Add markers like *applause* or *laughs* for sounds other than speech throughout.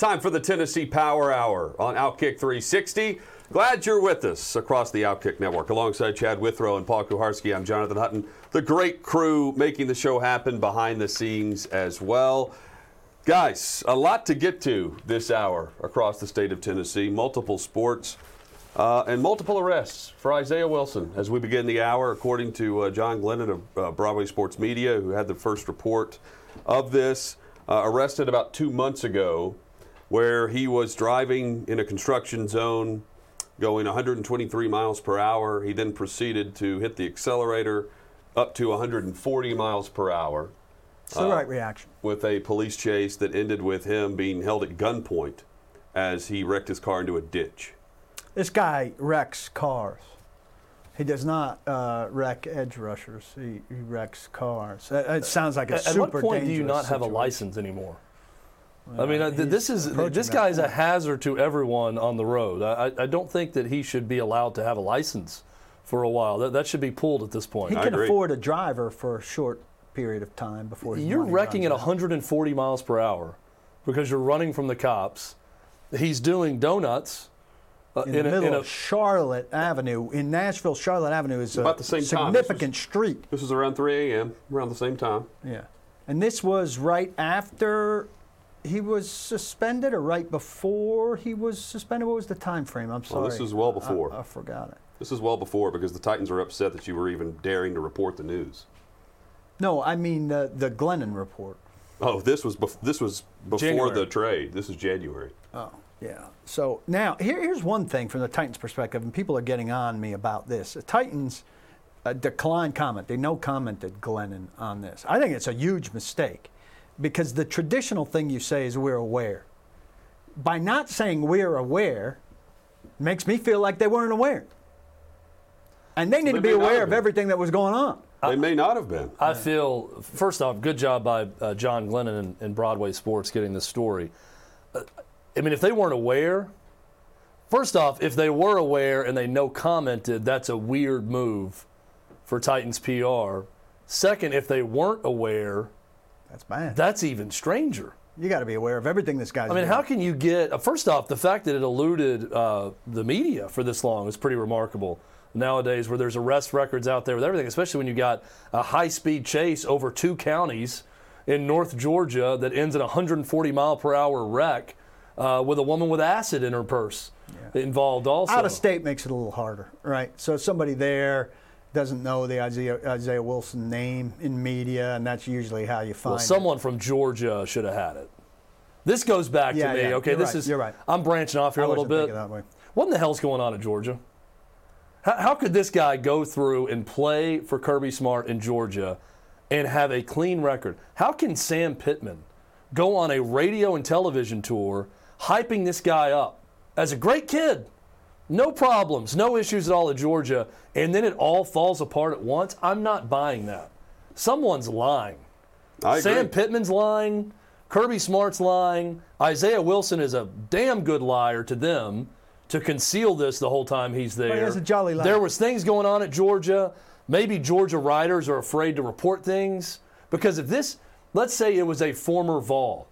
Time for the Tennessee Power Hour on Outkick 360. Glad you're with us across the Outkick Network. Alongside Chad Withrow and Paul Kuharsky, I'm Jonathan Hutton. The great crew making the show happen behind the scenes as well. Guys, a lot to get to this hour across the state of Tennessee. Multiple sports uh, and multiple arrests for Isaiah Wilson as we begin the hour, according to uh, John Glennon of uh, Broadway Sports Media, who had the first report of this. Uh, arrested about two months ago, where he was driving in a construction zone going 123 miles per hour. He then proceeded to hit the accelerator up to 140 miles per hour It's the right reaction. with a police chase that ended with him being held at gunpoint as he wrecked his car into a ditch. This guy wrecks cars. He does not uh, wreck edge rushers. He, he wrecks cars. It, it sounds like a At super what point do you dangerous not have a license anymore? I mean, uh, th- this is this that guy's a hazard to everyone on the road. I, I- I don't think that he should be allowed to have a license for a while. That, that should be pulled at this point. He I can agree. afford a driver for a short period of time before his You're wrecking at 140 miles per hour because you're running from the cops. He's doing donuts uh, in, the a- middle in a- of Charlotte Avenue in Nashville. Charlotte Avenue is a About the same time. This significant street. This was around 3 a.m., around the same time. Yeah, and this was right after he was suspended, or right before he was suspended. What was the time frame? I'm sorry. Well, this is well I- before. I, forgot it. This is well before because the Titans are upset that you were even daring to report the news. No, I mean the the Glennon report. Oh, this was bef- this was before January. the trade. This is January. Oh, yeah. So now here, here's one thing from the Titans' perspective, and people are getting on me about this. The Titans uh, declined comment. They no commented Glennon on this. I think it's a huge mistake because the traditional thing you say is we're aware. By not saying we're aware, makes me feel like they weren't aware. And they need They to be aware of everything that was going on. They may not have been. I feel, first off, good job by uh, John Glennon and, and Broadway Sports getting this story. Uh, I mean, if they weren't aware, first off, if they were aware and they no commented, that's a weird move for Titans PR. Second, if they weren't aware, That's bad. that's even stranger. you got to be aware of everything this guy's I mean, doing. how can you get, uh, first off, the fact that it eluded uh, the media for this long is pretty remarkable nowadays, where there's arrest records out there with everything, especially when you got a high speed chase over two counties in North Georgia that ends in a 140 mile per hour wreck uh, with a woman with acid in her purse involved also. Out of state makes it a little harder, right? So somebody there doesn't know the Isaiah, Isaiah Wilson name in media, and that's usually how you find it. Well, it. someone from Georgia should have had it. This goes back Yeah, to me. yeah, okay, this right, is. you're right. I'm branching off here I a little bit. that way. What in the hell's going on at Georgia? How, how could this guy go through and play for Kirby Smart in Georgia and have a clean record? How can Sam Pittman go on a radio and television tour hyping this guy up as a great kid? No problems, no issues at all at Georgia, and then it all falls apart at once? I'm not buying that. Someone's lying. I agree. Sam Pittman's lying. Kirby Smart's lying. Isaiah Wilson is a damn good liar to them to conceal this the whole time he's there. he has a jolly life. There was things going on at Georgia. Maybe Georgia writers are afraid to report things because if this, let's say it was a former Vol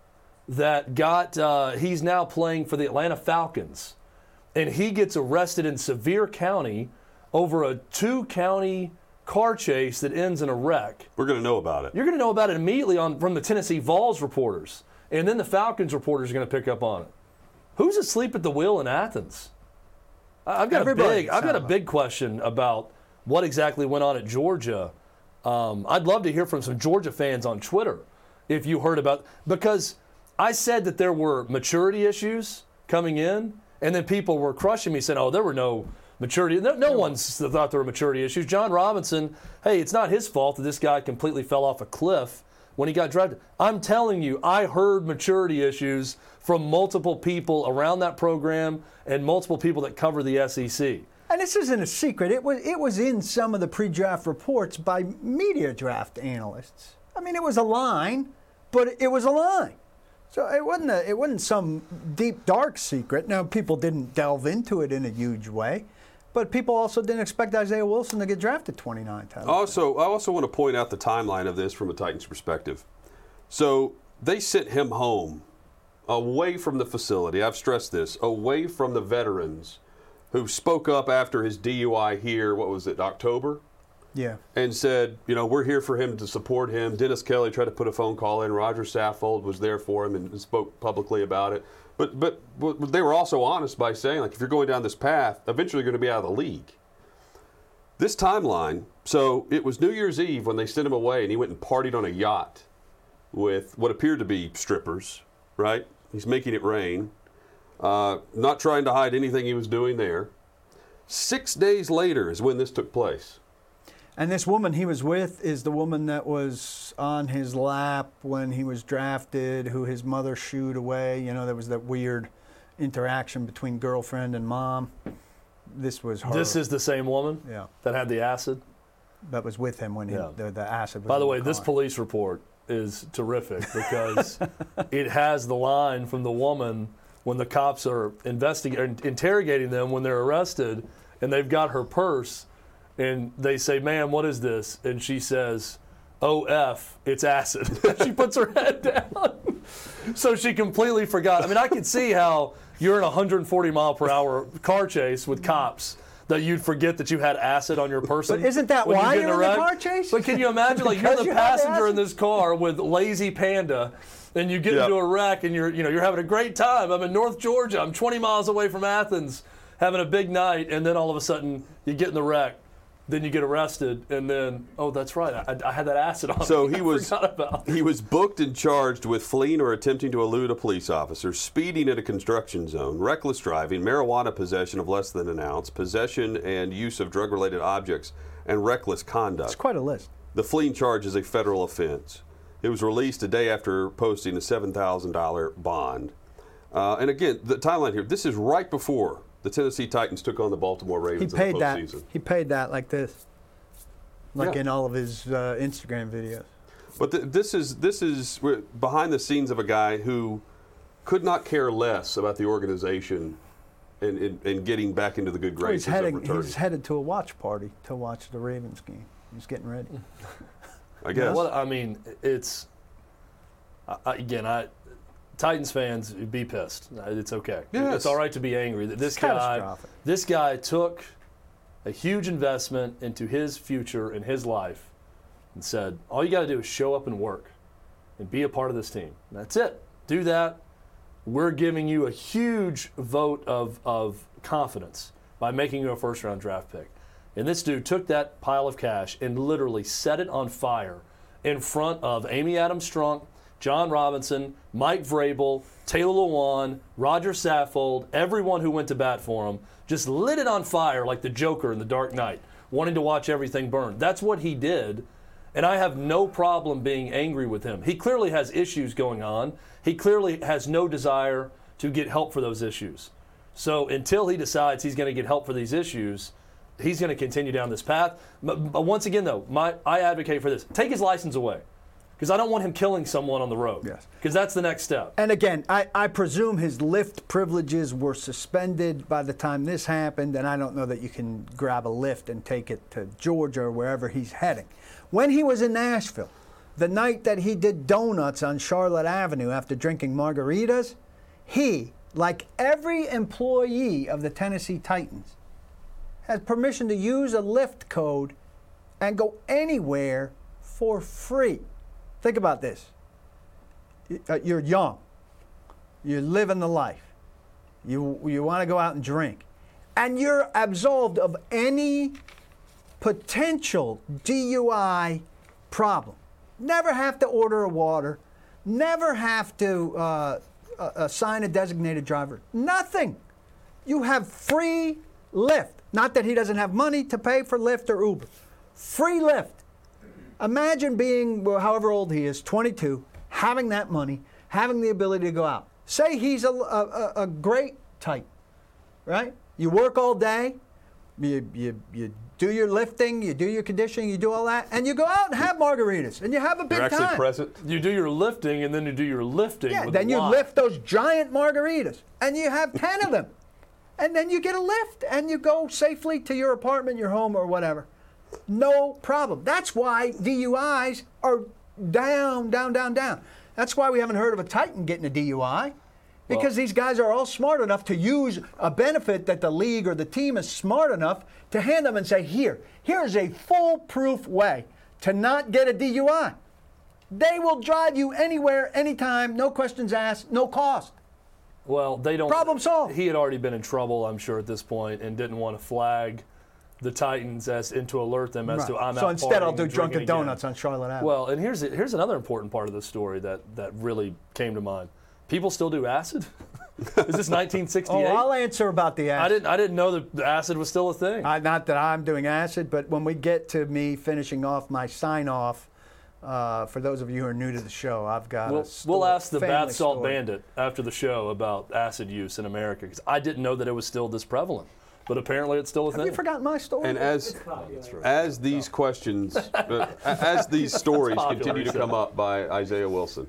that got, uh, he's now playing for the Atlanta Falcons, and he gets arrested in Sevier County over a two-county car chase that ends in a wreck. We're going to know about it. You're going to know about it immediately on from the Tennessee Vols reporters, and then the Falcons reporters are going to pick up on it. Who's asleep at the wheel in Athens? I- I've got Everybody, a big, I've got a big question about what exactly went on at Georgia. Um, I'd love to hear from some Georgia fans on Twitter if you heard about because I said that there were maturity issues coming in, and then people were crushing me saying, "Oh, there were no maturity. No, no one's thought there were maturity issues." Jon Robinson, hey, it's not his fault that this guy completely fell off a cliff when he got drafted. I'm telling you, I heard maturity issues from multiple people around that program and multiple people that cover the SEC. And this isn't a secret. It was it was in some of the pre-draft reports by media draft analysts. I mean, it was a line, but it was a line. So it wasn't a, it wasn't some deep dark secret. Now people didn't delve into it in a huge way, but people also didn't expect Isaiah Wilson to get drafted 29 times. Also, I also want to point out the timeline of this from a Titans perspective. So they sent him home, away from the facility. I've stressed this, away from the veterans who spoke up after his DUI here. What was it, October? Yeah. and said, you know, we're here for him to support him. Dennis Kelly tried to put a phone call in. Roger Saffold was there for him and spoke publicly about it. But, but but they were also honest by saying, like, if you're going down this path, eventually you're going to be out of the league. This timeline, so it was New Year's Eve when they sent him away, and he went and partied on a yacht with what appeared to be strippers, right? He's making it rain, uh, not trying to hide anything he was doing there. Six days later is when this took place. And this woman he was with is the woman that was on his lap when he was drafted, who his mother shooed away. You know, there was that weird interaction between girlfriend and mom. This was her. This is the same woman Yeah. that had the acid. that was with him when he, Yeah. the, the acid was By the way, this police report is terrific because *laughs* it has the line from the woman when the cops are investigating, interrogating them when they're arrested, and they've got her purse, and they say, "Ma'am, what is this?" And she says, oh, "OF, it's acid." *laughs* she puts her head down, so she completely forgot. I mean, I could see how you're in a 140 mile per hour car chase with cops. That you'd forget that you had acid on your person. But isn't that when why get you're in the wreck. car chase? But can you imagine, like you're the you passenger in this car with lazy panda, and you get Yeah. into a wreck, and you're you know you're having a great time. I'm in North Georgia. I'm 20 miles away from Athens, having a big night, and then all of a sudden you get in the wreck. Then you get arrested, and then oh, that's right, I, I had that acid on. So me. *laughs* he I was about. he was booked and charged with fleeing or attempting to elude a police officer, speeding at a construction zone, reckless driving, marijuana possession of less than an ounce, possession and use of drug-related objects, and reckless conduct. It's quite a list. The fleeing charge is a federal offense. It was released a day after posting a $7,000 bond. Uh, and again, the timeline here, this is right before the Tennessee Titans took on the Baltimore Ravens. He Ravens paid in the that. He paid that like this, like Yeah. in all of his uh, Instagram videos. But th- this is this is we're behind the scenes of a guy who could not care less about the organization and, and, and getting back into the good Well, he's graces of heading. returning. He's headed to a watch party to watch the Ravens game. He's getting ready. *laughs* I guess. What I mean, it's I, I- again, I Titans fans be pissed. Uh, it's okay. Yes. It's all right to be angry. That This It's guy, this guy took a huge investment into his future and his life, and said, "All you got to do is show up and work, and be a part of this team. That's it. Do that. We're giving you a huge vote of of confidence by making you a first round draft pick." And this dude took that pile of cash and literally set it on fire in front of Amy Adams Strunk, Jon Robinson, Mike Vrabel, Taylor Lewan, Roger Saffold, everyone who went to bat for him, just lit it on fire like the Joker in The Dark Knight, wanting to watch everything burn. That's what he did. And I have no problem being angry with him. He clearly has issues going on. He clearly has no desire to get help for those issues. So until he decides he's going to get help for these issues, he's going to continue down this path. But, once again, though, my, I advocate for this: take his license away, because I don't want him killing someone on the road. Yes. Because that's the next step. And again, I, I presume his Lyft privileges were suspended by the time this happened, and I don't know that you can grab a Lyft and take it to Georgia or wherever he's heading. When he was in Nashville, the night that he did donuts on Charlotte Avenue after drinking margaritas, he, like every employee of the Tennessee Titans, has permission to use a Lyft code and go anywhere for free. Think about this. Uh, You're young. You're living the life. You, you want to go out and drink. And you're absolved of any potential DUI problem. Never have to order a water. Never have to uh, uh, assign a designated driver. Nothing. You have free Lyft. Not that he doesn't have money to pay for Lyft or Uber. Free Lyft. Imagine being however old he is, 22, having that money, having the ability to go out. Say he's a, a, a- a great type, right? You work all day, you, you, you do your lifting, you do your conditioning, you do all that, and you go out and have margaritas, and you have a big You're actually time. present. You do your lifting and then you do your lifting. Yeah, with then the you wine. lift those giant margaritas, and you have 10 of them. And then you get a lift, and you go safely to your apartment, your home, or whatever. No problem. That's why DUIs are down, down, down, down. That's why we haven't heard of a Titan getting a DUI. Because these guys are all smart enough to use a benefit that the league or the team is smart enough to hand them and say, here, here's a foolproof way to not get a DUI. They will drive you anywhere, anytime, no questions asked, no cost. Well, they don't. Problem solved. He had already been in trouble, I'm sure, at this point, and didn't want to flag the Titans as and to alert them as to I'm so out So instead, I'll do Drunken drinking again." Donuts on Charlotte Avenue. Well, and here's here's another important part of the story that that really came to mind. People still do acid. Is this *laughs* 1968? oh, I'll answer about the acid. I didn't I didn't know that the acid was still a thing. I, not that I'm doing acid, but when we get to me finishing off my sign off, uh, for those of you who are new to the show, I've got We'll, a story, we'll ask the Bath Salt story. Bandit after the show about acid use in America because I didn't know that it was still this prevalent, but apparently it's still a Have thing. you forgotten my story? And as as these *laughs* questions, uh, as these stories continue to come up by Isaiah Wilson,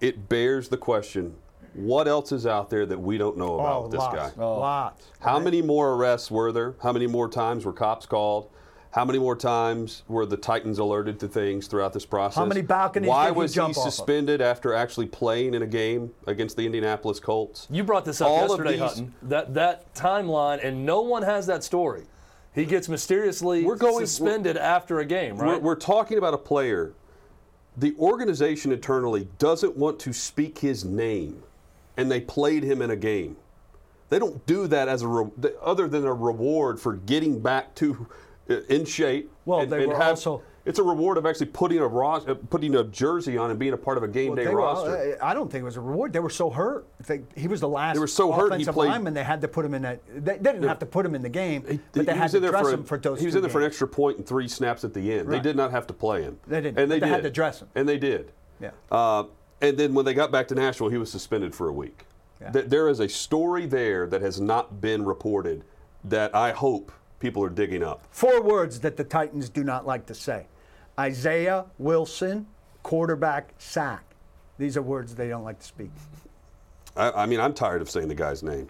it bears the question: What else is out there that we don't know about oh, with this lots, guy? lots. How many more arrests were there? How many more times were cops called? How many more times were the Titans alerted to things throughout this process? How many balconies Why did he was jump he off of? suspended after actually playing in a game against the Indianapolis Colts? You brought this up All yesterday, these- Hutton. That that timeline, and no one has that story. He gets mysteriously We're going- suspended after a game, We're, right? we're talking about a player. The organization internally doesn't want to speak his name, and they played him in a game. They don't do that as a re- other than a reward for getting back to in shape. Well, and, they and were have- also- It's a reward of actually putting a ros- putting a jersey on and being a part of a game Well, day were- roster. I don't think it was a reward. They were so hurt. They, he was the last They were so hurt, he played- lineman. They had to put him in that. They didn't have to put him in the game, He- but they he had to dress for a- him for those He was in there for an extra point and three snaps at the end. They did not have to play him. They didn't, and they, they had did. to dress him. and they did. Yeah. Uh, and then when they got back to Nashville, he was suspended for a week. Yeah. Th- there is a story there that has not been reported that I hope people are digging up. Four words that the Titans do not like to say Isaiah Wilson, quarterback sack. These are words they don't like to speak. I, I mean, I'm tired of saying the guy's name.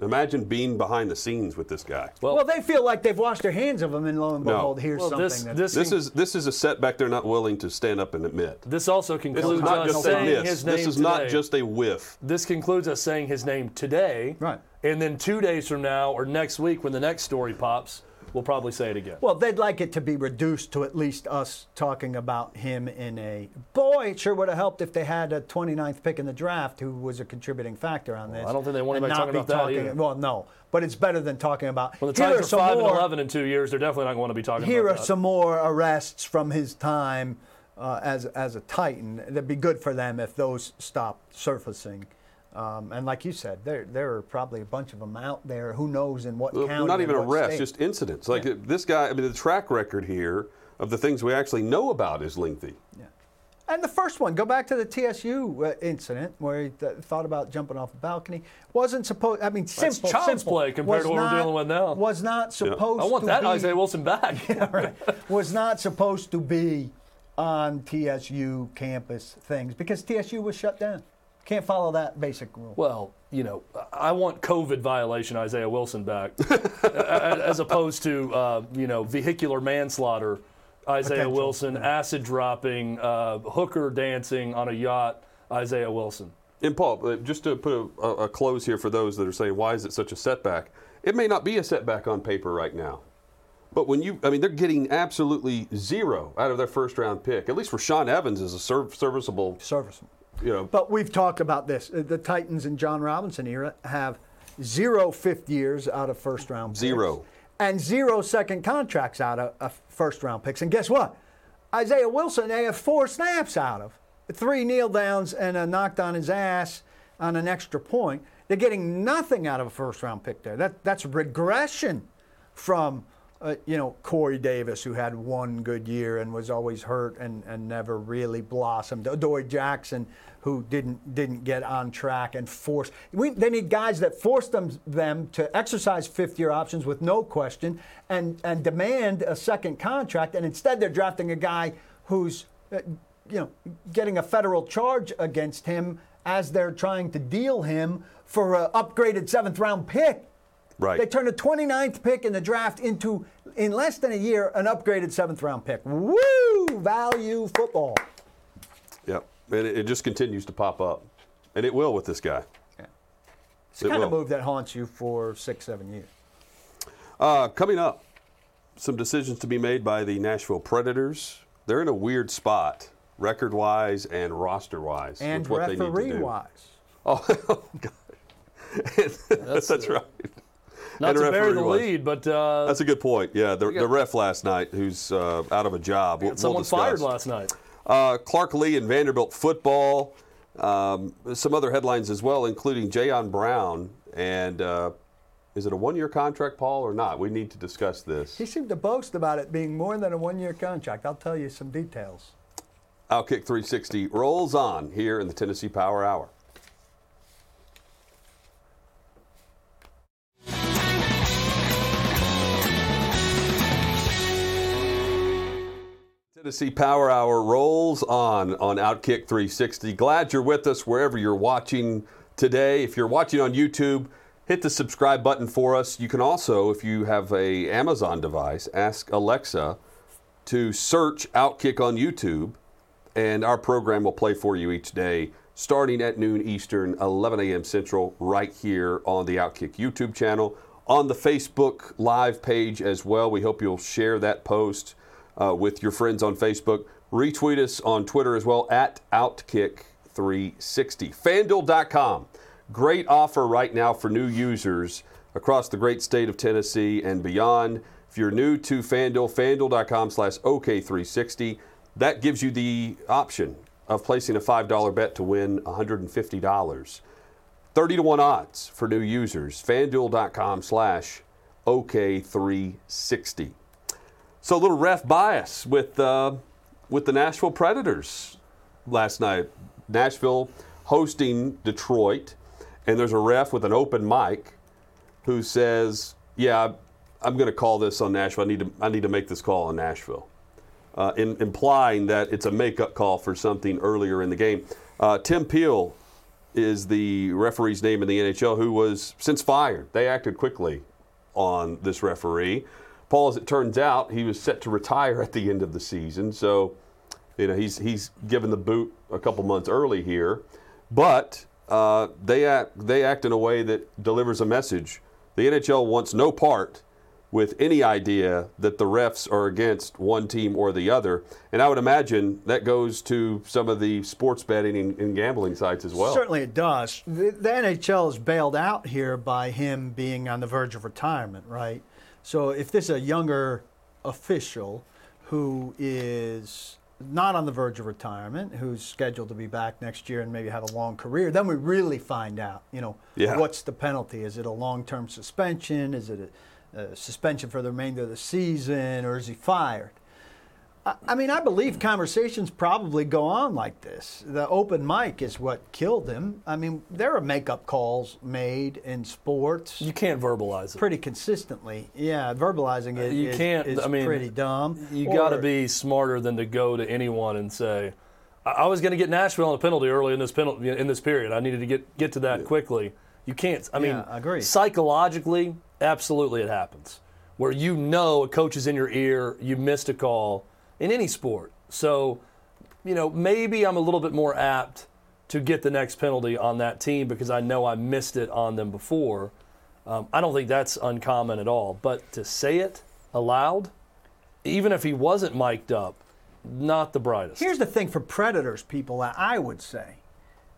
Imagine being behind the scenes with this guy. Well, they feel like they've washed their hands of him, and lo and No. behold, here's Well, something this- that. this- This is this is a setback they're not willing to stand up and admit. this also concludes is not us saying miss. his name This is today. not just a whiff. This concludes us saying his name today. Right. And then two days from now or next week, when the next story pops, we'll probably say it again. Well, they'd like it to be reduced to at least us talking about him in a. Boy, it sure would have helped if they had a 29th pick in the draft who was a contributing factor on this. I don't think they want anybody talking about that either. Well, no, but it's better than talking about. when the here are Titans are five more, and eleven in two years, they're definitely not going to be talking. Here are that. some more arrests from his time uh, as as a Titan. That'd be good for them if those stopped surfacing. Um, and like you said, there there are probably a bunch of them out there. Who knows in what Well, county? not even arrests, just incidents. Like uh, this guy, I mean, the track record here of the things we actually know about is lengthy. Yeah. And the first one, go back to the TSU uh, incident where he th- thought about jumping off a balcony. Wasn't supposed. I mean, simple. child's simple. play compared Was to what we're dealing with now. Was not supposed. I want to that be, Isaiah Wilson back. *laughs* Was not supposed to be on TSU campus things because TSU was shut down. Can't follow that basic rule. Well, you know, I want COVID violation Isaiah Wilson back, *laughs* as opposed to uh, you know vehicular manslaughter Isaiah Potential, Wilson, acid dropping, uh, hooker dancing on a yacht Isaiah Wilson. And Paul, uh, just to put a, a close here for those that are saying, why is it such a setback? It may not be a setback on paper right now. But when you, I mean, they're getting absolutely zero out of their first round pick. At least for Rashaan Evans is a serv- serviceable, Serviceable. You know. But we've talked about this. Uh, The Titans and Jon Robinson era have zero fifth years out of first round picks. Zero. And zero second contracts out of, of first round picks. And guess what? Isaiah Wilson, they have four snaps out of. Three kneel downs and a knocked on his ass on an extra point. They're getting nothing out of a first round pick there. That, that's regression from uh, you know, Corey Davis, who had one good year and was always hurt and, and never really blossomed. Adoree Jackson, who didn't didn't get on track and force. We, they need guys that force them them to exercise fifth year options with no question and and demand a second contract. And instead, they're drafting a guy who's uh, you know getting a federal charge against him as they're trying to deal him for an upgraded seventh round pick. Right. They turned a 29th pick in the draft into, in less than a year, an upgraded seventh round pick. Woo! Value football. Yep. And it, it just continues to pop up. And it will with this guy. Yeah. It's the It kind of move that haunts you for six, seven years. Uh, coming up, some decisions to be made by the Nashville Predators. They're in a weird spot, record wise and roster wise, And with what they need to referee do. wise. *laughs* Oh, God. *laughs* that's, right. Not And to bury the referee-wise. lead, but uh, That's a good point. Yeah, the, got- the ref last night, who's uh, out of a job. We'll, we'll someone fired last night. Uh, Clark Lea and Vanderbilt football. Um, some other headlines as well, including Jayon Brown. And uh, is it a one-year contract, Paul, or not? We need to discuss this. He seemed to boast about it being more than a one year contract. I'll tell you some details. Outkick 360 rolls on here in the Tennessee Power Hour. Tennessee Power Hour rolls on on Outkick 360. Glad you're with us wherever you're watching today. If you're watching on YouTube, hit the subscribe button for us. You can also, if you have a Amazon device, ask Alexa to search Outkick on YouTube, and our program will play for you each day, starting at noon Eastern, 11 a.m. Central, right here on the Outkick YouTube channel, on the Facebook Live page as well. We hope you'll share that post uh, with your friends on Facebook. Retweet us on Twitter as well at Outkick360. FanDuel.com. Great offer right now for new users across the great state of Tennessee and beyond. If you're new to FanDuel, FanDuel.com slash OK360, that gives you the option of placing a $5 bet to win $150. 30 to 1 odds for new users. FanDuel.com slash OK360. So a little ref bias with uh, with the Nashville Predators last night. Nashville hosting Detroit, and there's a ref with an open mic who says, "Yeah, I'm going to call this on Nashville. I need to I need to make this call on Nashville," uh, in, implying that it's a makeup call for something earlier in the game. Uh, Tim Peel is the referee's name in the NHL who was since fired. They acted quickly on this referee. Paul, as it turns out, he was set to retire at the end of the season, so you know he's he's given the boot a couple months early here, but uh, they act they act in a way that delivers a message. The NHL wants no part with any idea that the refs are against one team or the other, and I would imagine that goes to some of the sports betting and, and gambling sites as well. Certainly it does. The, the NHL is bailed out here by him being on the verge of retirement, right? So if this is a younger official who is not on the verge of retirement, who's scheduled to be back next year and maybe have a long career, then we really find out, you know, Yeah. what's the penalty? Is it a long-term suspension? Is it a, a suspension for the remainder of the season, or is he fired? I- I mean, I believe conversations probably go on like this. The open mic is what killed him. I mean, there are makeup calls made in sports You can't verbalize it. pretty consistently. Yeah, verbalizing it You is- can't- is I mean, pretty dumb. You got to be smarter than to go to anyone and say, "I, I was going to get Nashville on a penalty early in this penalty in this period. I needed to get get to that quickly." You can't. I mean, Yeah, I agree. psychologically, absolutely, it happens. Where you know a coach is in your ear, you missed a call in any sport. So, you know, maybe I'm a little bit more apt to get the next penalty on that team because I know I missed it on them before. Um, I don't think that's uncommon at all. But to say it aloud, even if he wasn't mic'd up, not the brightest. Here's the thing for Predators people, I would say,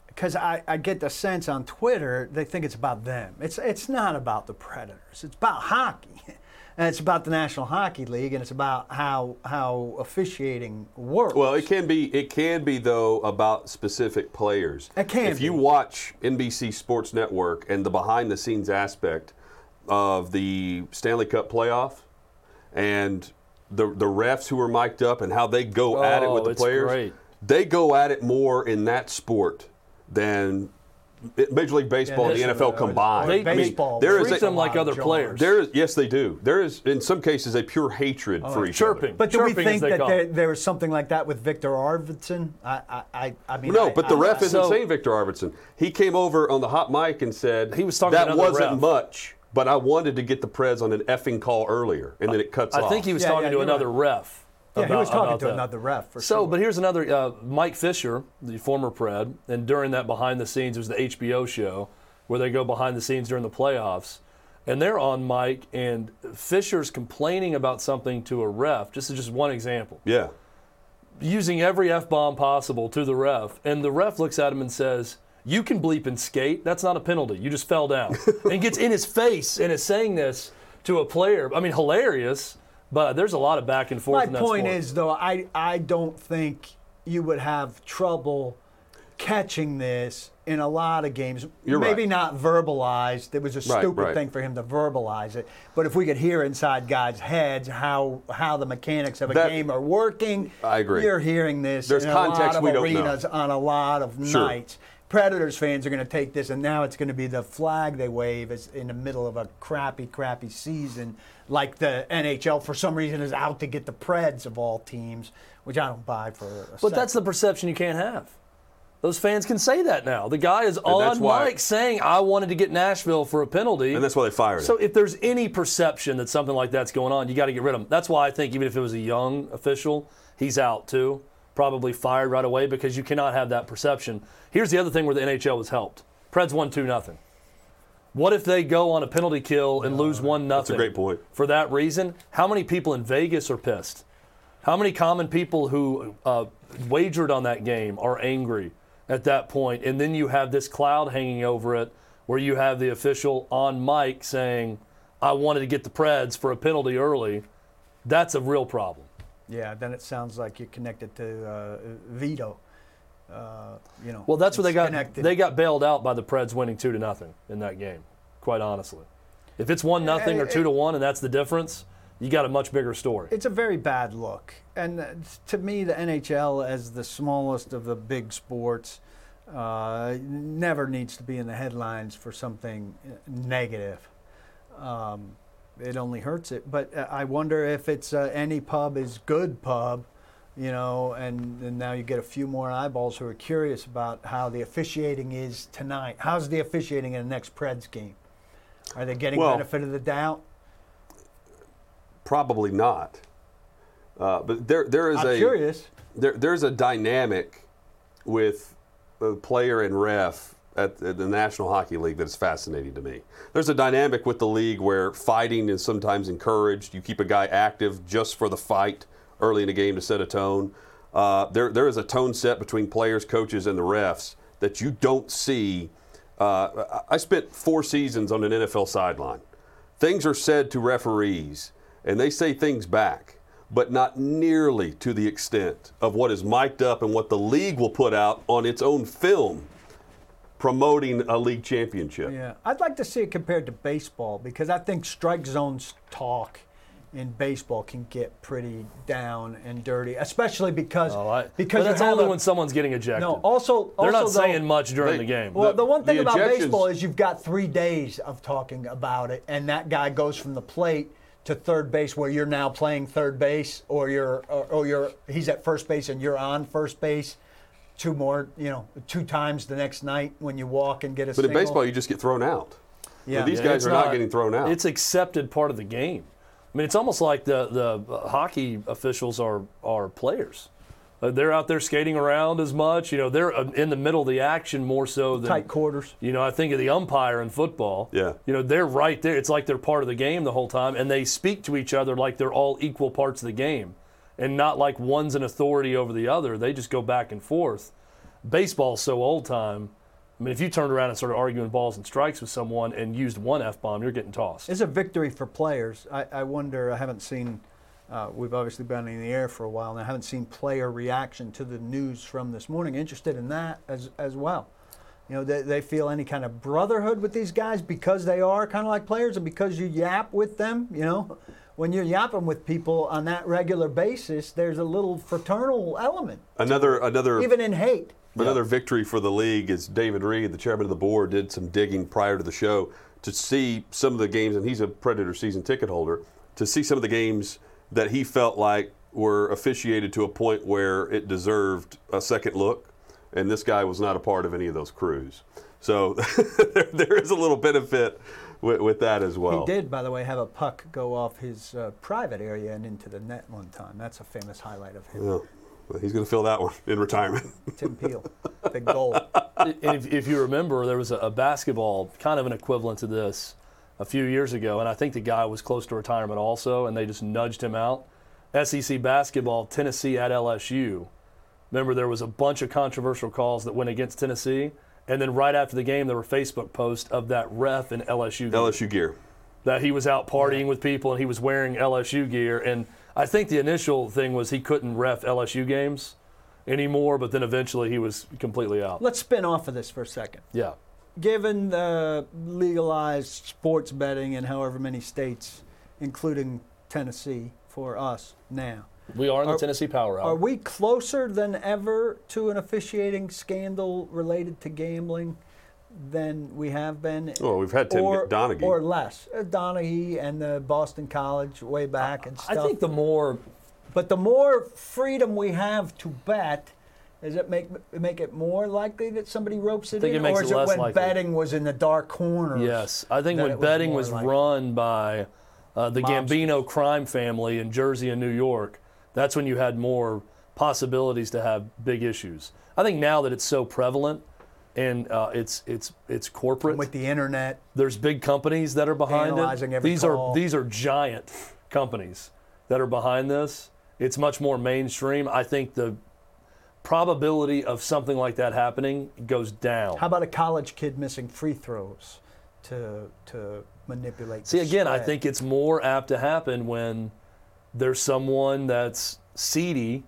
because I, I get the sense on Twitter they think it's about them. It's it's not about the Predators. It's about hockey, *laughs* and it's about the National Hockey League, and it's about how how officiating works. Well, it can be. It can be though about specific players. It can If you watch NBC Sports Network and the behind-the-scenes aspect of the Stanley Cup playoff, and the the refs who are mic'd up and how they go at it Oh, with the oh, it's players. great. They go at it more in that sport than Major League Baseball Yeah, and the NFL or- combined. They- I mean, baseball there is treat a, them like lot of other players. there is yes they do. There is in some cases a pure hatred oh, for each Chirping. other. But do we Chirping, as think that call there, it. there was something like that with Viktor Arvidsson? I, I, I, I mean, No, I- but the I- ref I- isn't So- saying Viktor Arvidsson. He came over on the hot mic and said He was talking that wasn't ref. much, but I wanted to get the Preds on an effing call earlier, and then it cuts I off. think he was Yeah, talking yeah, to you're another ref. Yeah, he was talking about to that. another ref for So, sure. but here's another uh, Mike Fisher, the former Pred, and during that behind the scenes, it was the HBO show where they go behind the scenes during the playoffs, and they're on mic and Fisher's complaining about something to a ref. This is just one example, yeah. using every f bomb possible to the ref, and the ref looks at him and says. You can bleep and skate. That's not a penalty. You just fell down. *laughs* and gets in his face and is saying this to a player. I mean, hilarious, but there's a lot of back and forth My in that point sport. is, though, I, I don't think you would have trouble catching this in a lot of games. You're Maybe right. not verbalized. It was a stupid right. thing for him to verbalize it. But if we could hear inside guys' heads how how the mechanics of a That- game are working, I agree. You're hearing this There's in context a lot of we don't know. arenas on a lot of Sure. nights. Predators fans are going to take this, and now it's going to be the flag they wave is in the middle of a crappy, crappy season, like the NHL for some reason is out to get the Preds of all teams, which I don't buy for. A But that's the perception you can't have. Those fans can say that now. The guy is that's on why- mic saying, "I wanted to get Nashville for a penalty," And that's why they fired him. So him. if there's any perception that something like that's going on, you got to get rid of him. That's why I think even if it was a young official, he's out too, probably fired right away because you cannot have that perception. Here's the other thing where the NHL was helped. Preds won two nothing. What if they go on a penalty kill and lose one nothing? That's a great point. For that reason, how many people in Vegas are pissed? How many common people who uh, wagered on that game are angry at that point? And then you have this cloud hanging over it where you have the official on mic saying, I wanted to get the Preds for a penalty early. That's a real problem. Yeah, then it sounds like you're connected to uh, veto. Uh, you know. Well, that's what they got. Connected. They got bailed out by the Preds winning two to nothing in that game. Quite honestly, if it's one nothing or two to one, and that's the difference, you got a much bigger story. It's a very bad look. And uh, to me, the NHL, as the smallest of the big sports, uh, never needs to be in the headlines for something uh, negative. Um, it only hurts it. But I wonder if it's uh, any pub is good pub, you know, and, and now you get a few more eyeballs who are curious about how the officiating is tonight. How's the officiating in the next Preds game? Are they getting Well- benefit of the doubt? Probably not. Uh, but there, there is I'm a curious. there, there's a dynamic with the player and ref at the the National Hockey League that is fascinating to me. There's a dynamic with the league where fighting is sometimes encouraged. You keep a guy active just for the fight early in the game to set a tone. Uh, there, there is a tone set between players, coaches, and the refs that you don't see. Uh, I spent four seasons on an NFL sideline. Things are said to referees, and they say things back, but not nearly to the extent of what is mic'd up and what the league will put out on its own film promoting a league championship. Yeah, I'd like to see it compared to baseball because I think strike zones talk in baseball can get pretty down and dirty, especially because Oh, I, because that's only a- when someone's getting ejected. no. Also, they're also not though- saying much during They- the game. Well, The- the one thing the about baseball is you've got three days of talking about it, and that guy goes from the plate to third base, where you're now playing third base, or you're or, or you're he's at first base and you're on first base. Two more, you know, two times the next night when you walk and get a But in baseball, you just get thrown out. yeah, these Yeah, guys it's are not, getting thrown out. It's accepted part of the game. I mean, it's almost like the the uh, hockey officials are are players. Uh, they're out there skating around as much. You know, they're uh, in the middle of the action more so than tight quarters. You know, I think of the umpire in football. Yeah. You know, they're right there. It's like they're part of the game the whole time, and they speak to each other like they're all equal parts of the game, and not like one's an authority over the other. They just go back and forth. Baseball's so old time. I mean, if you turned around and started arguing balls and strikes with someone and used one f bomb, you're getting tossed. It's a victory for players. I, I wonder. I haven't seen. Uh, we've obviously been in the air for a while, and I haven't seen player reaction to the news from this morning. Interested in that as as well. You know, they, they feel any kind of brotherhood with these guys because they are kind of like players and because you yap with them. You know, when you're yapping with people on that regular basis, there's a little fraternal element, Another another even in hate. Another victory for the league is David Reed, the chairman of the board, did some digging prior to the show to see some of the games, and he's a Predator season ticket holder, to see some of the games that he felt like were officiated to a point where it deserved a second look, and this guy was not a part of any of those crews. So *laughs* there, there is a little benefit with, with that as well. He did, by the way, have a puck go off his uh, private area and into the net one time. That's a famous highlight of him. Yeah. Well, he's going to fill that one in retirement. *laughs* Tim Peel, big goal. and if, if you remember, there was a, a basketball kind of an equivalent to this a few years ago, and I think the guy was close to retirement also, and they just nudged him out. SEC basketball, Tennessee at LSU. Remember, there was a bunch of controversial calls that went against Tennessee, and then right after the game, there were Facebook posts of that ref in LSU gear, LSU gear. that he was out partying with people and he was wearing LSU gear. And I think the initial thing was he couldn't ref LSU games anymore, but then eventually he was completely out. Let's spin off of this for a second. Yeah. Given the legalized sports betting in however many states, including Tennessee for us now, We are in the Are- Tennessee Power Hour. are we closer than ever to an officiating scandal related to gambling than we have been? Well, we've had Tim or, Donaghy. Or less. Uh, Donaghy and the Boston College way back and stuff. I think the more But the more freedom we have to bet, does it make make it more likely that somebody ropes it think in, it makes or is it less when likely. betting was in the dark corners? Yes, I think when it was betting was run by uh, the Mobsters. Gambino crime family in Jersey and New York, that's when you had more possibilities to have big issues. I think now that it's so prevalent and uh, it's it's it's corporate, with the internet. there's big companies that are behind Analyzing it. every These call. are these are giant companies that are behind this. It's much more mainstream. I think the probability of something like that happening goes down. How about a college kid missing free throws to to manipulate? See, again, I think it's more apt to happen when there's someone that's seedy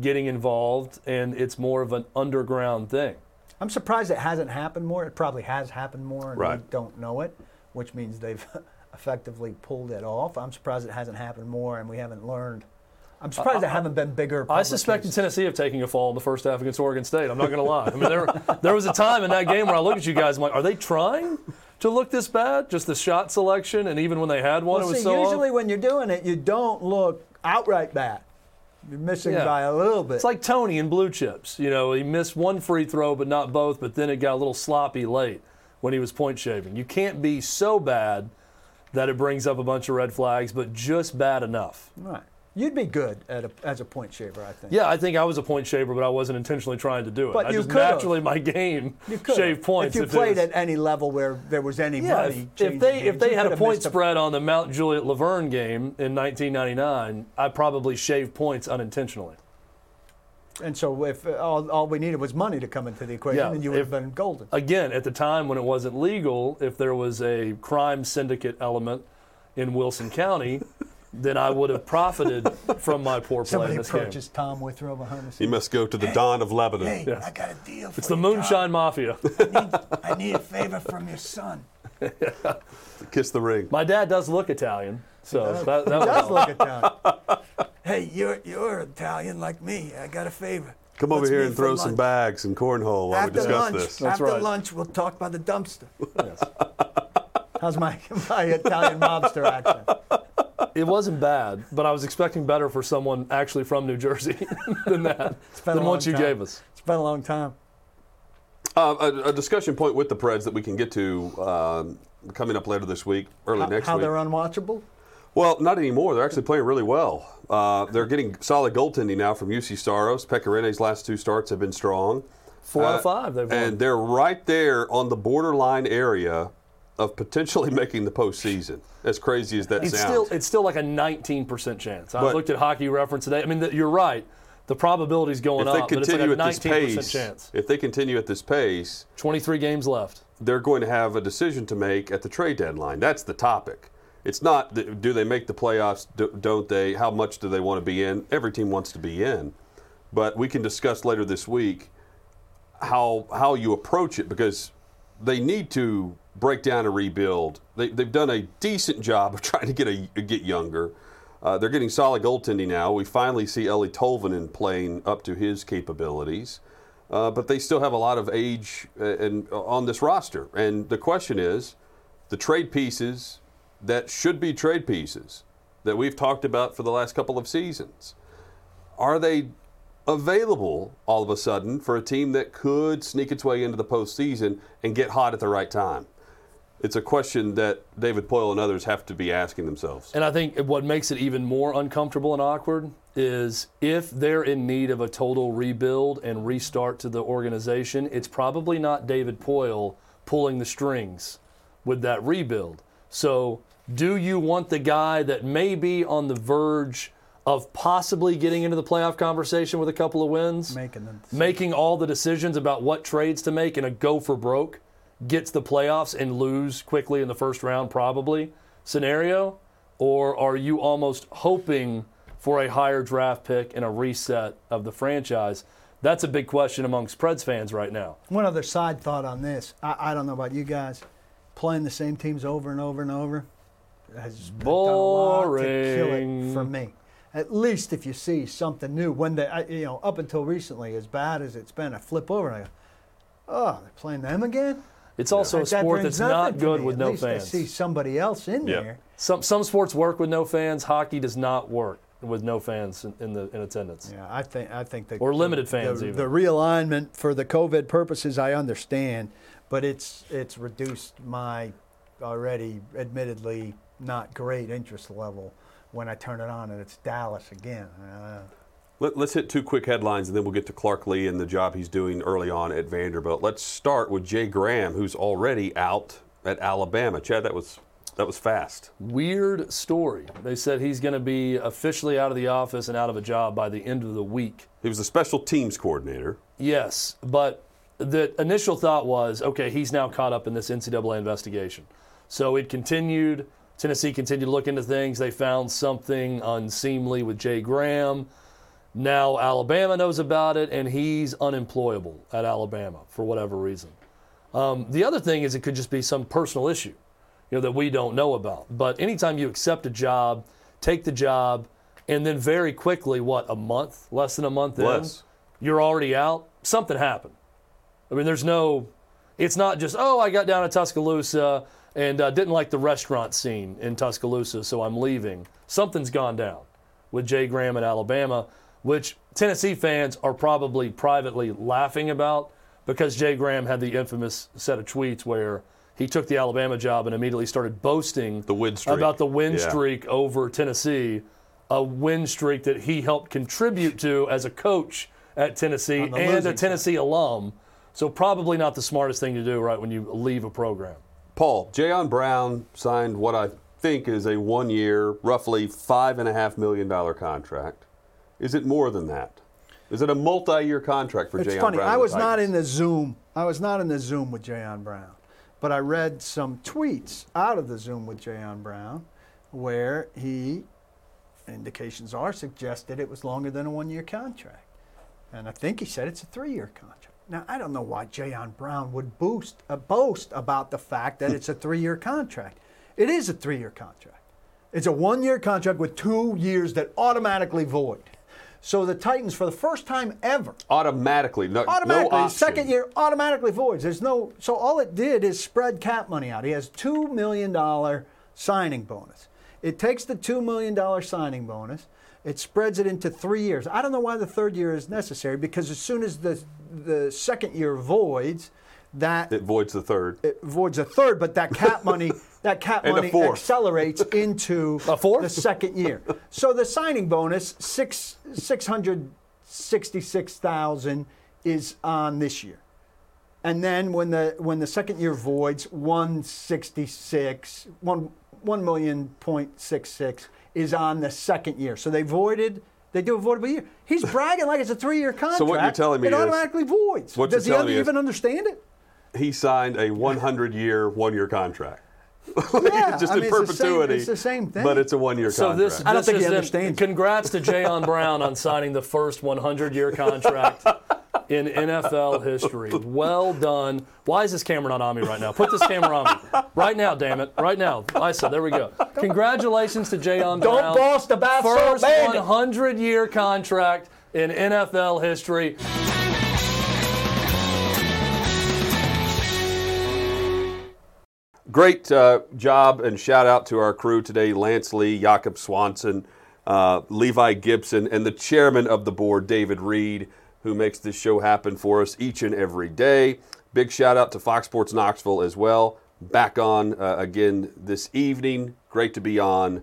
getting involved and it's more of an underground thing. I'm surprised it hasn't happened more. It probably has happened more, and we Right. don't know it, which means they've *laughs* effectively pulled it off. I'm surprised it hasn't happened more, and we haven't learned. I'm surprised there haven't been bigger. I suspected publications. Tennessee of taking a fall in the first half against Oregon State. I'm not going to lie. I mean, there, there was a time in that game where I looked at you guys, I'm like, are they trying to look this bad? Just the shot selection, and even when they had one, Well, it was see, so off. usually when you're doing it, you don't look outright bad. You're missing Yeah. by a little bit. It's like Tony in Blue Chips. You know, he missed one free throw, but not both. But then it got a little sloppy late when he was point shaving. You can't be so bad that it brings up a bunch of red flags, but just bad enough. right. You'd be good at a, as a point shaver, I think. Yeah, I think I was a point shaver, but I wasn't intentionally trying to do it. But I you just could've. naturally my game You shave points. if you it played was- at any level where there was any Yeah, money. if, if they if they had a point spread on the Mount Juliet La Vergne game in 1999, I probably shaved points unintentionally. And so if all, all we needed was money to come into the equation, Yeah, then you would have been golden. Again, at the time when it wasn't legal, if there was a crime syndicate element in Wilson County, then I would have profited from my poor play Somebody in this game. approaches Tom Withrow behind the He must go to the Don of Lebanon. Hey, Yes. I got a deal for It's the you, Tom. Moonshine Mafia. I need, I need a favor from your son. Kiss the ring. My dad does look Italian, so that, that He would does help. look Italian. hey, you're you're Italian like me. I got a favor. Come over Let's here and for throw some bags and cornhole while we After discuss lunch, this. That's after right. lunch, we'll talk by the dumpster. Yes. How's my *laughs* my Italian mobster accent? *laughs* It wasn't bad, but I was expecting better for someone actually from New Jersey *laughs* than that, been a than long what you time. gave us. It's been a long time. Uh, a, a discussion point with the Preds that we can get to um, coming up later this week, early How, next how week. they're unwatchable? Well, not anymore. They're actually playing really well. Uh, they're getting solid goaltending now from Juuse Saros. Pekarine's last two starts have been strong. Four out Uh, of five they've won. And they're right there on the borderline area of potentially *laughs* making the postseason. As crazy as that It's sounds. still it's still like a 19% chance. I looked at Hockey Reference today. I mean, the, you're right. The probability's going if they up, but it's like continue a at this pace, chance. if they continue at this pace, 23 games left. they're going to have a decision to make at the trade deadline. That's the topic. It's not do they make the playoffs, do, don't they? How much do they want to be in? Every team wants to be in. But we can discuss later this week how how you approach it because they need to break down and rebuild. They, they've done a decent job of *laughs* trying to get a get younger. Uh, they're getting solid goaltending now. We finally see Eeli Tolvanen playing up to his capabilities, uh, but they still have a lot of age uh, and uh, on this roster. And the question is, the trade pieces that should be trade pieces that we've talked about for the last couple of seasons, are they available all of a sudden for a team that could sneak its way into the postseason and get hot at the right time? It's a question that David Poile and others have to be asking themselves. And I think what makes it even more uncomfortable and awkward is if they're in need of a total rebuild and restart to the organization, it's probably not David Poile pulling the strings with that rebuild. So, do you want the guy that may be on the verge of possibly getting into the playoff conversation with a couple of wins, Making them- making all the decisions about what trades to make in a go for broke, gets the playoffs and lose quickly in the first round, probably scenario? Or are you almost hoping for a higher draft pick and a reset of the franchise? That's a big question amongst Preds fans right now. One other side thought on this. I, I don't know about you guys. Playing the same teams over and over and over has done a lot to kill Boring. it for me. At least if you see something new. When they, I- you know, up until recently, as bad as it's been, I flip over and I go, "Oh, they're playing them again." It's also a Like, that sport that's not nothing to good me. with At no least fans. I see somebody else in Yeah. there. Some some sports work with no fans. Hockey does not work with no fans in, in the in attendance. Yeah, I think I think that Or limited fans the, even. the realignment for the COVID purposes, I understand, but it's it's reduced my already admittedly not great interest level when I turn it on and it's Dallas again. Uh, Let, us hit two quick headlines and then we'll get to Clark Lea and the job he's doing early on at Vanderbilt. Let's start with Jay Graham, who's already out at Alabama. Chad, that was that was fast. Weird story. They said he's going to be officially out of the office and out of a job by the end of the week. He was the special teams coordinator. Yes, but the initial thought was, okay, he's now caught up in this NCAA investigation. So it continued. Tennessee continued to look into things. They found something unseemly with Jay Graham. Now Alabama knows about it, and he's unemployable at Alabama for whatever reason. Um, the other thing is, it could just be some personal issue, you know, that we don't know about. But anytime you accept a job, take the job, and then very quickly, what a month, less than a month in, you're already out. Something happened. I mean, there's no. It's not just oh, I got down to Tuscaloosa and uh, didn't like the restaurant scene in Tuscaloosa, so I'm leaving. Something's gone down with Jay Graham in Alabama, which Tennessee fans are probably privately laughing about because Jay Graham had the infamous set of tweets where he took the Alabama job and immediately started boasting The win streak. about the win Yeah. streak over Tennessee, a win streak that he helped contribute to as a coach at Tennessee and a losing Tennessee alum. So probably not the smartest thing to do right when you leave a program. Paul, Jayon Brown signed what I think is a one year, roughly $5.5 million contract. Is it more than that? Is it a multi year contract for it's Jayon. Brown? I and the was not in the Zoom. I was not in the Zoom with Jayon Brown, but I read some tweets out of the Zoom with Jayon Brown, where he indications are suggested it was longer than a one-year contract, and I think he said it's a three-year contract. Now I don't know why Jayon Brown would boost uh, boast about the fact that *laughs* it's a three-year contract. It is a three-year contract. It's a one-year contract with two years that automatically void. So the Titans, for the first time ever, Automatically. No, automatically no second year automatically voids. There's no so all it did is spread cap money out. He has two million dollar signing bonus. It takes the two million dollar signing bonus, it spreads it into three years. I don't know why the third year is necessary because as soon as the the second year voids, that It voids the third. it voids a third, but that cap *laughs* money that cap And money accelerates into *laughs* A fourth? the second year. So the signing bonus six six hundred sixty six thousand is on this year, and then when the when the second year voids, one sixty six one one million point six six is on the second year. So they voided. They do a voidable year. He's bragging like it's a three year contract. So what you're telling me it is- automatically voids. what you're Does he telling me is- even understand it? He signed a 100 year, one year contract. *laughs* Yeah, Just I mean, in it's the same- perpetuity. it's the same thing. But it's a one year So contract. this, I don't this think he is in- understands. Congrats to Jayon Brown on signing the first 100-year contract in *laughs* NFL history. Well done. Why is this camera not on me right now? Put this camera on me. Right now, damn it. Right now. I said, there we go. Congratulations to Jayon Brown. Don't Brown. the about First 100 year contract in NFL history. Great uh, job and shout out to our crew today Lance Lee, Jakob Swanson, uh, Levi Gibson, and the chairman of the board, David Reed, who makes this show happen for us each and every day. Big shout out to Fox Sports Knoxville as well. Back on uh, again this evening. Great to be on.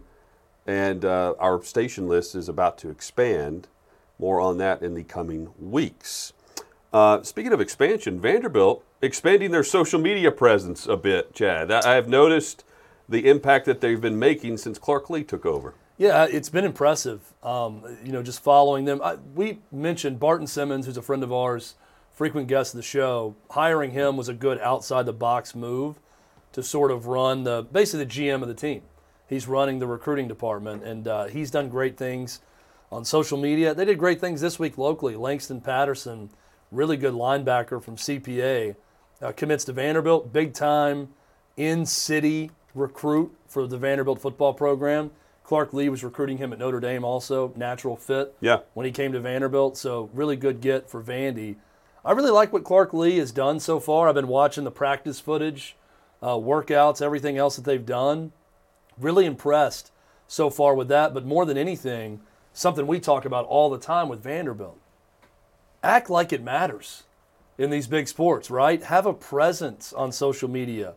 And uh, our station list is about to expand. More on that in the coming weeks. Uh, speaking of expansion, Vanderbilt expanding their social media presence a bit, Chad. I have noticed the impact that they've been making since Clark Lea took over. Yeah, it's been impressive. Um, you know, just following them. I, we mentioned Barton Simmons, who's a friend of ours, frequent guest of the show. Hiring him was a good outside the box move to sort of run the basically the GM of the team. He's running the recruiting department, and uh, he's done great things on social media. They did great things this week locally. Langston Patterson, really good linebacker from CPA, uh, commits to Vanderbilt, big time in city recruit for the Vanderbilt football program. Clark Lea was recruiting him at Notre Dame, also natural fit. Yeah. When he came to Vanderbilt, so really good get for Vandy. I really like what Clark Lea has done so far. I've been watching the practice footage, uh, workouts, everything else that they've done. Really impressed so far with that. But more than anything, something we talk about all the time with Vanderbilt act like it matters in these big sports, right? Have a presence on social media.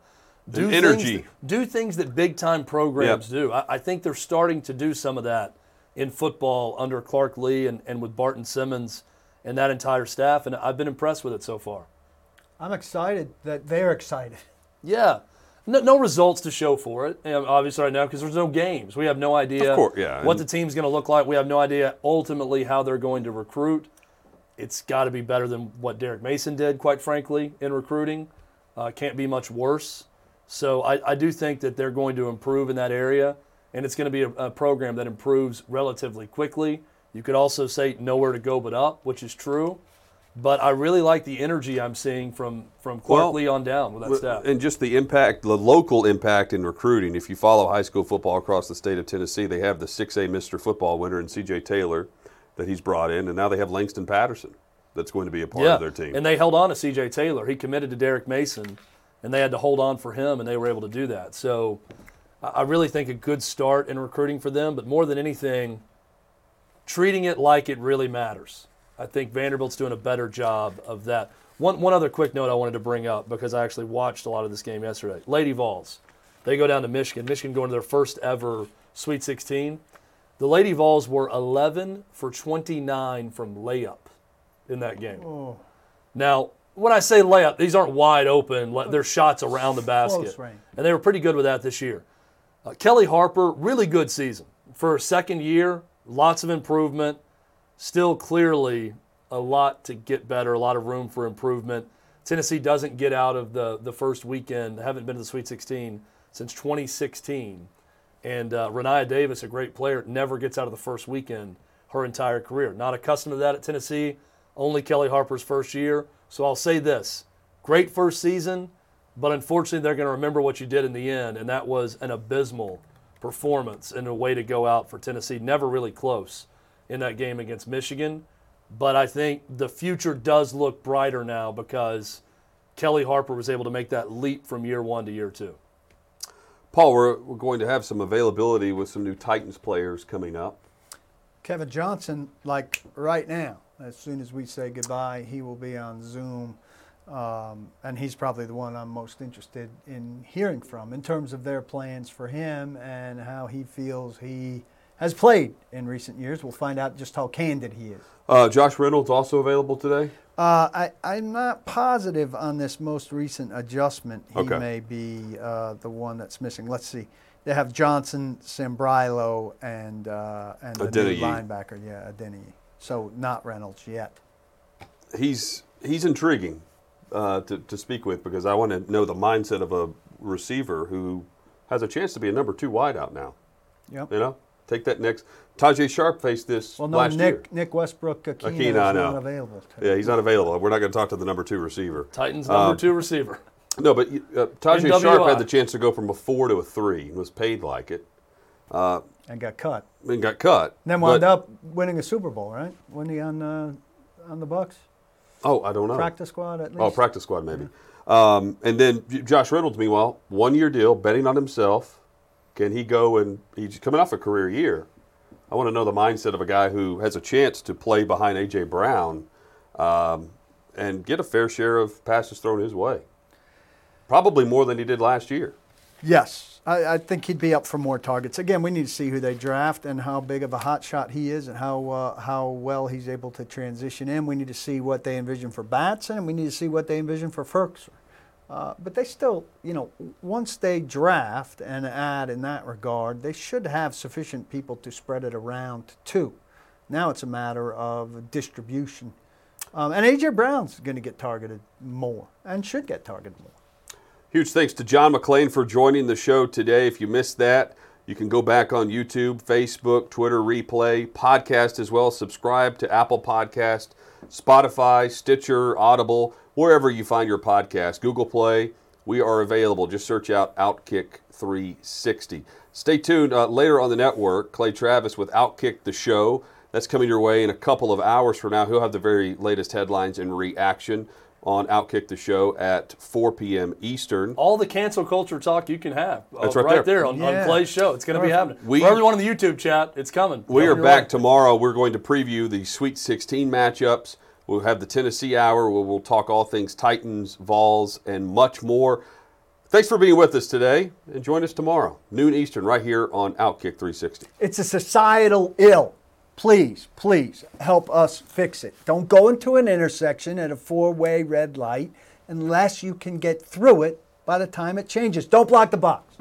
Do An things energy. that- do things that big time programs do. I, I think they're starting to do some of that in football under Clark Lea and, and with Barton Simmons and that entire staff, and I've been impressed with it so far. I'm excited that they're excited. Yeah. No, no results to show for it, obviously, right now, because there's no games. We have no idea Of course, yeah, what the team's going to look like. We have no idea ultimately how they're going to recruit. It's got to be better than what Derek Mason did, quite frankly, in recruiting. Uh, can't be much worse. So I, I do think that they're going to improve in that area, and it's going to be a, a program that improves relatively quickly. You could also say nowhere to go but up, which is true. But I really like the energy I'm seeing from, from Clark Well, Lea on down with that staff. And just the impact, the local impact in recruiting. If you follow high school football across the state of Tennessee, they have the 6A Mr. Football winner in CJ Taylor that he's brought in, and now they have Langston Patterson that's going to be a part yeah, of their team. and they held on to C.J. Taylor. He committed to Derek Mason, and they had to hold on for him, and they were able to do that. So I really think a good start in recruiting for them, but more than anything, treating it like it really matters. I think Vanderbilt's doing a better job of that. One, one other quick note I wanted to bring up because I actually watched a lot of this game yesterday. Lady Vols, they go down to Michigan. Michigan going to their first ever Sweet 16. The Lady Vols were 11 for 29 from layup in that game. Now, when I say layup, these aren't wide open. They're shots around the basket. And they were pretty good with that this year. Uh, Kellie Harper, really good season. For her second year, lots of improvement. Still clearly a lot to get better, a lot of room for improvement. Tennessee doesn't get out of the, the first weekend, haven't been to the Sweet 16 since 2016. And uh, Rennia Davis, a great player, never gets out of the first weekend her entire career. Not accustomed to that at Tennessee, only Kellie Harper's first year. So I'll say this great first season, but unfortunately, they're going to remember what you did in the end, and that was an abysmal performance and a way to go out for Tennessee. Never really close in that game against Michigan. But I think the future does look brighter now because Kellie Harper was able to make that leap from year one to year two. Paul, we're, we're going to have some availability with some new Titans players coming up. Kevin Johnson, like right now, as soon as we say goodbye, he will be on Zoom. Um, and he's probably the one I'm most interested in hearing from in terms of their plans for him and how he feels he has played in recent years. We'll find out just how candid he is. Uh, Josh Reynolds also available today. Uh, I, I'm not positive on this most recent adjustment. He Okay. may be uh, the one that's missing. Let's see. They have Johnson, Sambrailo, and uh, and the new linebacker. Yeah, Adeniyi. So not Reynolds yet. He's he's intriguing uh, to, to speak with because I want to know the mindset of a receiver who has a chance to be a number two wideout now. Yep. You know, take that next. Tajaé Sharpe faced this Well, no, last Nick year. Nick Westbrook Akina Ikhine, is I know. not available. today. Yeah, he's not available. We're not going to talk to the number two receiver. Titans number Um, two receiver. No, but uh, Tajaé NWI. Sharpe had the chance to go from a four to a three and was paid like it and got cut. and got cut. And Then wound But- up winning a Super Bowl, right? Wasn't he on uh, on the Bucks Oh, I don't know. practice squad at least? Oh, practice squad maybe. Um, and then Josh Reynolds, meanwhile, one year deal, betting on himself. Can he go and he's coming off a career year? I want to know the mindset of a guy who has a chance to play behind AJ Brown um, and get a fair share of passes thrown his way. Probably more than he did last year. Yes, I, I think he'd be up for more targets. Again, we need to see who they draft and how big of a hot shot he is and how uh, how well he's able to transition in. We need to see what they envision for Batson, and we need to see what they envision for Firkser. Uh, but they still, you know, once they draft and add in that regard, they should have sufficient people to spread it around to two. Now it's a matter of distribution. Um, and AJ Brown's going to get targeted more and should get targeted more. Huge thanks to John McClain for joining the show today. If you missed that, you can go back on YouTube, Facebook, Twitter, replay, podcast as well. Subscribe to Apple Podcast, Spotify, Stitcher, Audible, wherever you find your podcast. Google Play, we are available. Just search out Outkick 360. Stay tuned uh, later on the network. Clay Travis with Outkick the Show. That's coming your way in a couple of hours from now. He'll have the very latest headlines and reaction on Outkick the Show at 4 p.m. Eastern. All the cancel culture talk you can have. uh, That's right there. on, Yeah. on Clay's show. It's going to be happening. We- For everyone in the YouTube chat, it's coming. We are Coming your back way. tomorrow. We're going to preview the Sweet 16 matchups. We'll have the Tennessee Hour where we'll talk all things Titans, Vols, and much more. Thanks for being with us today, and join us tomorrow, noon Eastern, right here on Outkick 360. It's a societal ill. Please, please help us fix it. Don't go into an intersection at a four way red light unless you can get through it by the time it changes. Don't block the box.